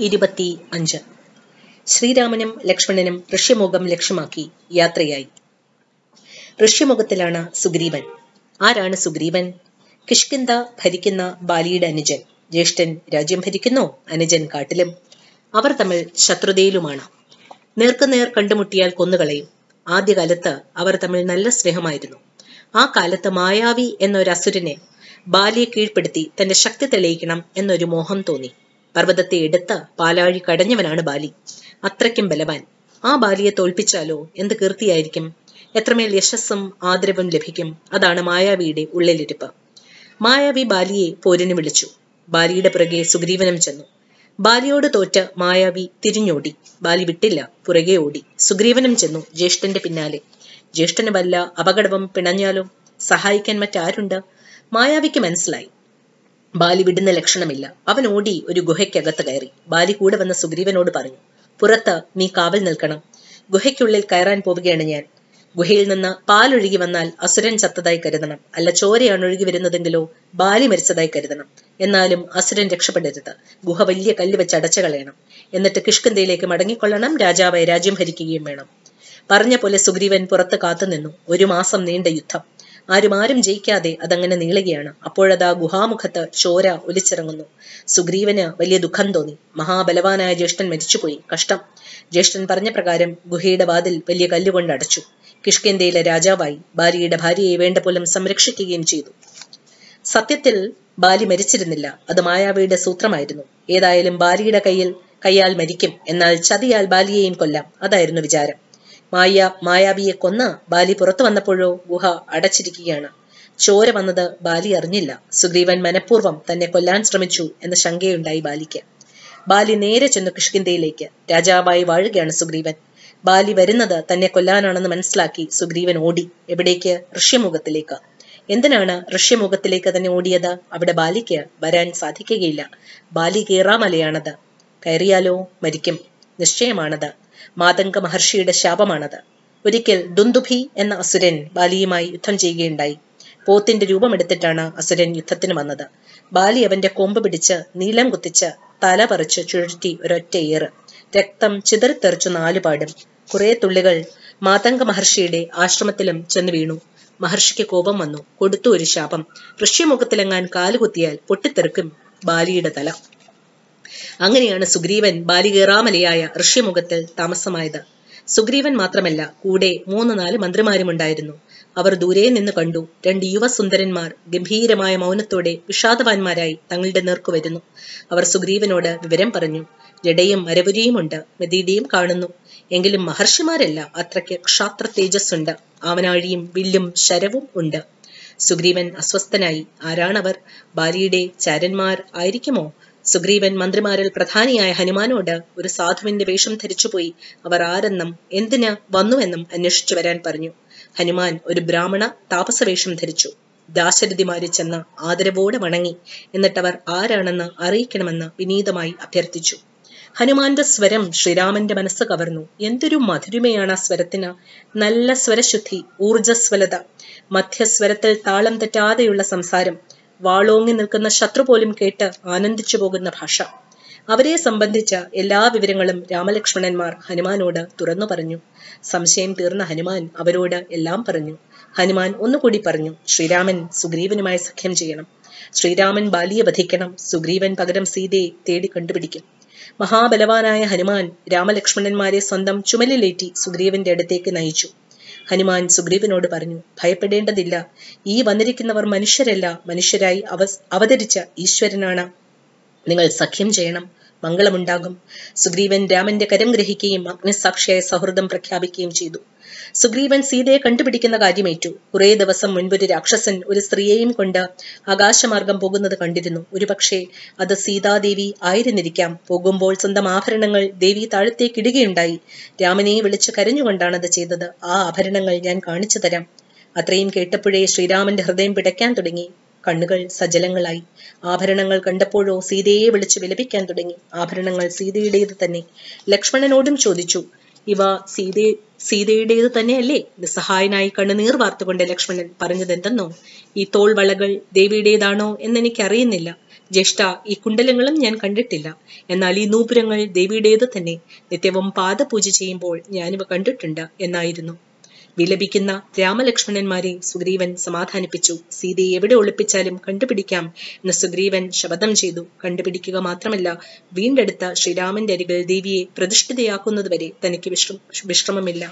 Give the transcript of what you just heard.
ഇരുപത്തി അഞ്ച് ശ്രീരാമനും ലക്ഷ്മണനും ഋഷ്യമുഖം ലക്ഷ്യമാക്കി യാത്രയായി. ഋഷ്യമുഖത്തിലാണ് സുഗ്രീവൻ. ആരാണ് സുഗ്രീവൻ? കിഷ്കിന്ത ഭരിക്കുന്ന ബാലിയുടെ അനുജൻ. ജ്യേഷ്ഠൻ രാജ്യം ഭരിക്കുന്നു അനുജൻ കാട്ടിലും. അവർ തമ്മിൽ ശത്രുതയിലുമാണ്. നേർക്കുനേർ കണ്ടുമുട്ടിയാൽ കൊന്നുകളയും. ആദ്യകാലത്ത് അവർ തമ്മിൽ നല്ല സ്നേഹമായിരുന്നു. ആ കാലത്ത് മായാവി എന്നൊരു അസുരനെ ബാലിയെ കീഴ്പ്പെടുത്തി തന്റെ ശക്തി തെളിയിക്കണം എന്നൊരു മോഹം തോന്നി. പർവതത്തെ എടുത്ത് പാലാഴി കടഞ്ഞവനാണ് ബാലി. അത്രയ്ക്കും ബലവാൻ. ആ ബാലിയെ തോൽപ്പിച്ചാലോ? എന്ത് കീർത്തിയായിരിക്കും? എത്രമേൽ യശസ്സും ആദരവും ലഭിക്കും? അതാണ് മായാവിയുടെ ഉള്ളിലിരിപ്പ്. മായാവി ബാലിയെ പോരിന് വിളിച്ചു. ബാലിയുടെ പുറകെ സുഗ്രീവനം ചെന്നു. ബാലിയോട് തോറ്റ മായാവി തിരിഞ്ഞോടി. ബാലി വിട്ടില്ല പുറകെ ഓടി. സുഗ്രീവനം ചെന്നു ജ്യേഷ്ഠന്റെ പിന്നാലെ. ജ്യേഷ്ഠന് വല്ല അപകടവും പിണഞ്ഞാലോ? സഹായിക്കാൻ മറ്റാരുണ്ട്? മായാവിക്ക് മനസ്സിലായി. ബാലി വിടുന്ന ലക്ഷണമില്ല. അവൻ ഓടി ഒരു ഗുഹയ്ക്കകത്ത് കയറി. ബാലി കൂടെ വന്ന സുഗ്രീവനോട് പറഞ്ഞു പുറത്ത് നീ കാവൽ നിൽക്കണം. ഗുഹയ്ക്കുള്ളിൽ കയറാൻ പോവുകയാണ് ഞാൻ. ഗുഹയിൽ നിന്ന് പാലൊഴുകി വന്നാൽ അസുരൻ ചത്തതായി കരുതണം. അല്ല ചോരയാണ് ഒഴുകി വരുന്നതെങ്കിലോ ബാലി മരിച്ചതായി കരുതണം. എന്നാലും അസുരൻ രക്ഷപ്പെടരുത്. ഗുഹ വലിയ കല്ല് വെച്ച് അടച്ചു കളയണം. എന്നിട്ട് കിഷ്കന്തയിലേക്ക് മടങ്ങിക്കൊള്ളണം. രാജാവായി രാജ്യം ഭരിക്കുകയും വേണം. പറഞ്ഞ പോലെ സുഗ്രീവൻ പുറത്ത് കാത്തുനിന്നു. ഒരു മാസം നീണ്ട യുദ്ധം. ആരും ആരും ജയിക്കാതെ അതങ്ങനെ നീളുകയാണ്. അപ്പോഴതാ ഗുഹാമുഖത്ത് ചോര ഒലിച്ചിറങ്ങുന്നു. സുഗ്രീവന് വലിയ ദുഃഖം തോന്നി. മഹാബലവാനായ ജ്യേഷ്ഠൻ മരിച്ചുപോയി. കഷ്ടം. ജ്യേഷ്ഠൻ പറഞ്ഞ പ്രകാരം ഗുഹയുടെ വാതിൽ വലിയ കല്ലുകൊണ്ട് അടച്ചു. കിഷ്കിന്ത്യയിലെ രാജാവായി ബാലിയുടെ ഭാര്യയെ വേണ്ട പോലും സംരക്ഷിക്കുകയും ചെയ്തു. സത്യത്തിൽ ബാലി മരിച്ചിരുന്നില്ല. അത് മായാവിയുടെ സൂത്രമായിരുന്നു. ഏതായാലും ബാലിയുടെ കയ്യിൽ കയ്യാൽ മരിക്കും. എന്നാൽ ചതിയാൽ ബാലിയെയും കൊല്ലാം. അതായിരുന്നു വിചാരം. മായ മായാബിയെ കൊന്ന ബാലി പുറത്തു വന്നപ്പോഴോ ഗുഹ അടച്ചിരിക്കുകയാണ്. ചോര വന്നത് ബാലി അറിഞ്ഞില്ല. സുഗ്രീവൻ മനഃപൂർവം തന്നെ കൊല്ലാൻ ശ്രമിച്ചു എന്ന ശങ്കയുണ്ടായി ബാലിക്ക്. ബാലി നേരെ ചെന്നു കിഷ്കിന്തയിലേക്ക് രാജാവായി വാഴുകയാണ് സുഗ്രീവൻ. ബാലി വരുന്നത് തന്നെ കൊല്ലാനാണെന്ന് മനസ്സിലാക്കി സുഗ്രീവൻ ഓടി. എവിടേക്ക്? ഋഷ്യമുഖത്തിലേക്ക്. എന്തിനാണ് ഋഷ്യമുഖത്തിലേക്ക് തന്നെ ഓടിയത്? അവിടെ ബാലിക്ക് വരാൻ സാധിക്കുകയില്ല. ബാലി കീറാമലയാണത്. കയറിയാലോ? മരിക്കും. നിശ്ചയമാണത്. മാതംഗ മഹർഷിയുടെ ശാപമാണത്. ഒരിക്കൽ ദുന്ദുഭി എന്ന അസുരൻ ബാലിയുമായി യുദ്ധം ചെയ്യുകയുണ്ടായി. പോത്തിന്റെ രൂപമെടുത്തിട്ടാണ് അസുരൻ യുദ്ധത്തിന് വന്നത്. ബാലി അവന്റെ കൊമ്പ് പിടിച്ച് നീലം കുത്തിച്ച് തല പറിച്ച് ചുഴറ്റി ഒരൊറ്റ ഏറ്. രക്തം ചിതറിത്തെറിച്ചു നാലുപാടും കുറെ തുള്ളികൾ മാതംഗ മഹർഷിയുടെ ആശ്രമത്തിലും ചെന്ന് വീണു. മഹർഷിക്ക് കോപം വന്നു. കൊടുത്തു ഒരു ശാപം. ഋഷ്യമുഖത്തിലെങ്ങാൻ കാലുകുത്തിയാൽ പൊട്ടിത്തെറിക്കും ബാലിയുടെ തല. അങ്ങനെയാണ് സുഗ്രീവൻ ബാലികേറാമലയായ ഋഷ്യമുഖത്തിൽ താമസമായത്. സുഗ്രീവൻ മാത്രമല്ല കൂടെ മൂന്ന് നാല് മന്ത്രിമാരും ഉണ്ടായിരുന്നു അവർ ദൂരെ നിന്ന് കണ്ടു രണ്ട് യുവസുന്ദരന്മാർ ഗംഭീരമായ മൗനത്തോടെ വിഷാദവാന്മാരായി തങ്ങളുടെ നേർക്കു വരുന്നു. അവർ സുഗ്രീവനോട് വിവരം പറഞ്ഞു ജഡയും അരപുരിയും ഉണ്ട് മെതീഡിയും കാണുന്നു. എങ്കിലും മഹർഷിമാരല്ല അത്രയ്ക്ക് ക്ഷാത്ര തേജസ്സുണ്ട്. ആവനാഴിയും വില്ലും ശരവും ഉണ്ട് സുഗ്രീവൻ അസ്വസ്ഥനായി ആരാണവർ? ബാലിയുടെ ചാരന്മാർ ആയിരിക്കുമോ? സുഗ്രീവൻ മന്ത്രിമാരിൽ പ്രധാനിയായ ഹനുമാനോട് ഒരു സാധുവിന്റെ വേഷം ധരിച്ചുപോയി അവർ ആരെന്നും എന്തിന് വന്നുവെന്നും അന്വേഷിച്ചു വരാൻ പറഞ്ഞു. ഹനുമാൻ ഒരു ബ്രാഹ്മണ താപസവേഷം ധരിച്ചു. ദാശരഥിമാരി ചെന്ന് ആദരവോടെ വണങ്ങി. എന്നിട്ടവർ ആരാണെന്ന് അറിയിക്കണമെന്ന് വിനീതമായി അഭ്യർത്ഥിച്ചു. ഹനുമാന്റെ സ്വരം ശ്രീരാമന്റെ മനസ്സ് കവർന്നു. എന്തൊരു മധുരിമയാണ് ആ സ്വരത്തിന്. നല്ല സ്വരശുദ്ധി ഊർജസ്വലത മധ്യസ്വരത്തിൽ താളം തെറ്റാതെയുള്ള സംസാരം വാളോങ്ങി നിൽക്കുന്ന ശത്രു പോലും കേട്ട് ആനന്ദിച്ചു പോകുന്ന ഭാഷ. അവരെ സംബന്ധിച്ച എല്ലാ വിവരങ്ങളും രാമലക്ഷ്മണന്മാർ ഹനുമാനോട് തുറന്നു പറഞ്ഞു. സംശയം തീർന്ന ഹനുമാൻ അവരോട് എല്ലാം പറഞ്ഞു. ഹനുമാൻ ഒന്നുകൂടി പറഞ്ഞു ശ്രീരാമൻ സുഗ്രീവനുമായി സഖ്യം ചെയ്യണം. ശ്രീരാമൻ ബാലിയെ വധിക്കണം സുഗ്രീവൻ പകരം സീതയെ തേടി കണ്ടുപിടിക്കും. മഹാബലവാനായ ഹനുമാൻ രാമലക്ഷ്മണന്മാരെ സ്വന്തം ചുമലിലേറ്റി സുഗ്രീവന്റെ അടുത്തേക്ക് നയിച്ചു. ഹനുമാൻ സുഗ്രീവനോട് പറഞ്ഞു ഭയപ്പെടേണ്ടതില്ല. ഈ വന്നിരിക്കുന്നവർ മനുഷ്യരല്ല. മനുഷ്യരായി അവ അവതരിച്ച ഈശ്വരനാണ്. നിങ്ങൾ സഖ്യം ചെയ്യണം. മംഗളമുണ്ടാകും. സുഗ്രീവൻ രാമന്റെ കരം ഗ്രഹിക്കുകയും അഗ്നിസാക്ഷിയായ സൗഹൃദം പ്രഖ്യാപിക്കുകയും ചെയ്തു. സുഗ്രീവൻ സീതയെ കണ്ടുപിടിക്കുന്ന കാര്യമേറ്റു. കുറേ ദിവസം മുൻപൊരു രാക്ഷസൻ ഒരു സ്ത്രീയെയും കൊണ്ട് ആകാശമാർഗം പോകുന്നത് കണ്ടിരുന്നു. ഒരുപക്ഷെ അത് സീതാദേവി ആയിരുന്നിരിക്കാം. പോകുമ്പോൾ സ്വന്തം ആഭരണങ്ങൾ ദേവി താഴത്തേക്കിടുകയുണ്ടായി രാമനെ വിളിച്ച് കരഞ്ഞുകൊണ്ടാണ് അത് ചെയ്തത്. ആ ആഭരണങ്ങൾ ഞാൻ കാണിച്ചു തരാം. അത്രയും കേട്ടപ്പോഴേ ശ്രീരാമന്റെ ഹൃദയം പിടയ്ക്കാൻ തുടങ്ങി. കണ്ണുകൾ സജലങ്ങളായി ആഭരണങ്ങൾ കണ്ടപ്പോഴോ സീതയെ വിളിച്ച് വിലപിക്കാൻ തുടങ്ങി. ആഭരണങ്ങൾ സീതയുടേത് തന്നെ. ലക്ഷ്മണനോടും ചോദിച്ചു. ഇവ സീതയെ സീതയുടേത് തന്നെയല്ലേ? നിസ്സഹായനായി കണ്ണുനീർ വാർത്തുകൊണ്ട് ലക്ഷ്മണൻ പറഞ്ഞതെന്തെന്നോ? ഈ തോൾ വളകൾ ദേവിയുടേതാണോ എന്നെനിക്കറിയുന്നില്ല. ജ്യേഷ്ഠ ഈ കുണ്ടലങ്ങളും ഞാൻ കണ്ടിട്ടില്ല. എന്നാൽ ഈ നൂപുരങ്ങൾ ദേവിയുടേത് തന്നെ. നിത്യവും പാദപൂജ ചെയ്യുമ്പോൾ ഞാനിവ കണ്ടിട്ടുണ്ട് എന്നായിരുന്നു. വിലപിക്കുന്ന രാമലക്ഷ്മണന്മാരെ സുഗ്രീവൻ സമാധാനിപ്പിച്ചു. സീതയെ എവിടെ ഒളിപ്പിച്ചാലും കണ്ടുപിടിക്കാം എന്ന് സുഗ്രീവൻ ശപഥം ചെയ്തു. കണ്ടുപിടിക്കുക മാത്രമല്ല വീണ്ടെടുത്ത ശ്രീരാമന്റെ അരികിൽ ദേവിയെ പ്രതിഷ്ഠിതയാക്കുന്നതുവരെ തനിക്ക് വിശ്ര വിശ്രമമില്ല.